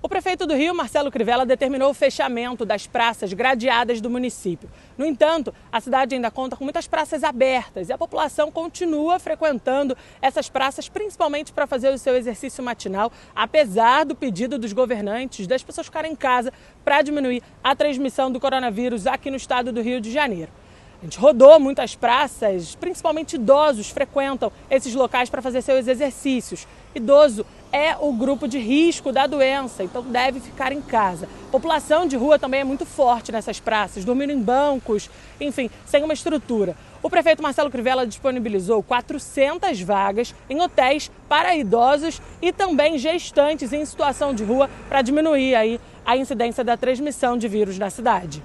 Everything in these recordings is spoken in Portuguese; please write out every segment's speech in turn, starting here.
O prefeito do Rio, Marcelo Crivella, determinou o fechamento das praças gradeadas do município. No entanto, a cidade ainda conta com muitas praças abertas e a população continua frequentando essas praças, principalmente para fazer o seu exercício matinal, apesar do pedido dos governantes das pessoas ficarem em casa para diminuir a transmissão do coronavírus aqui no estado do Rio de Janeiro. A gente rodou muitas praças, principalmente idosos frequentam esses locais para fazer seus exercícios. Idoso é o grupo de risco da doença, então deve ficar em casa. População de rua também é muito forte nessas praças, dormindo em bancos, enfim, sem uma estrutura. O prefeito Marcelo Crivella disponibilizou 400 vagas em hotéis para idosos e também gestantes em situação de rua para diminuir aí a incidência da transmissão de vírus na cidade.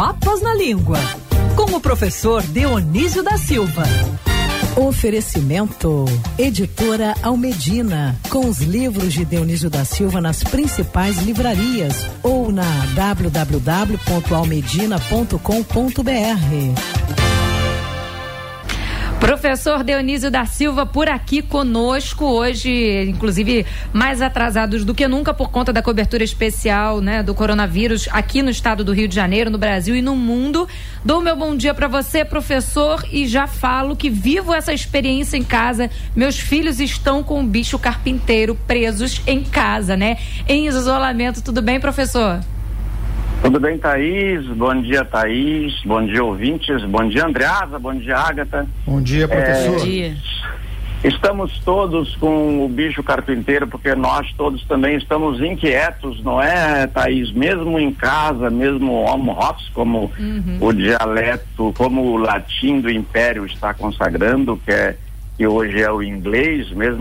Papas na Língua, com o professor Dionísio da Silva. Oferecimento Editora Almedina, com os livros de Dionísio da Silva nas principais livrarias ou na www.almedina.com.br. Professor Dionísio da Silva por aqui conosco hoje, inclusive mais atrasados do que nunca por conta da cobertura especial, né, do coronavírus aqui no estado do Rio de Janeiro, no Brasil e no mundo. Dou meu bom dia para você, professor, e já falo que vivo essa experiência em casa. Meus filhos estão com o bicho carpinteiro presos em casa, né? Em isolamento. Tudo bem, professor? Tudo bem, Thaís? Bom dia, Thaís. Bom dia, ouvintes. Bom dia, Andreasa. Bom dia, Ágata. Bom dia, professor. É, bom dia. Estamos todos com o bicho carpinteiro, porque nós todos também estamos inquietos, não é, Thaís? Mesmo em casa, mesmo home office, como uhum. o dialeto, como o latim do império está consagrando, que, é, que hoje é o inglês, mesmo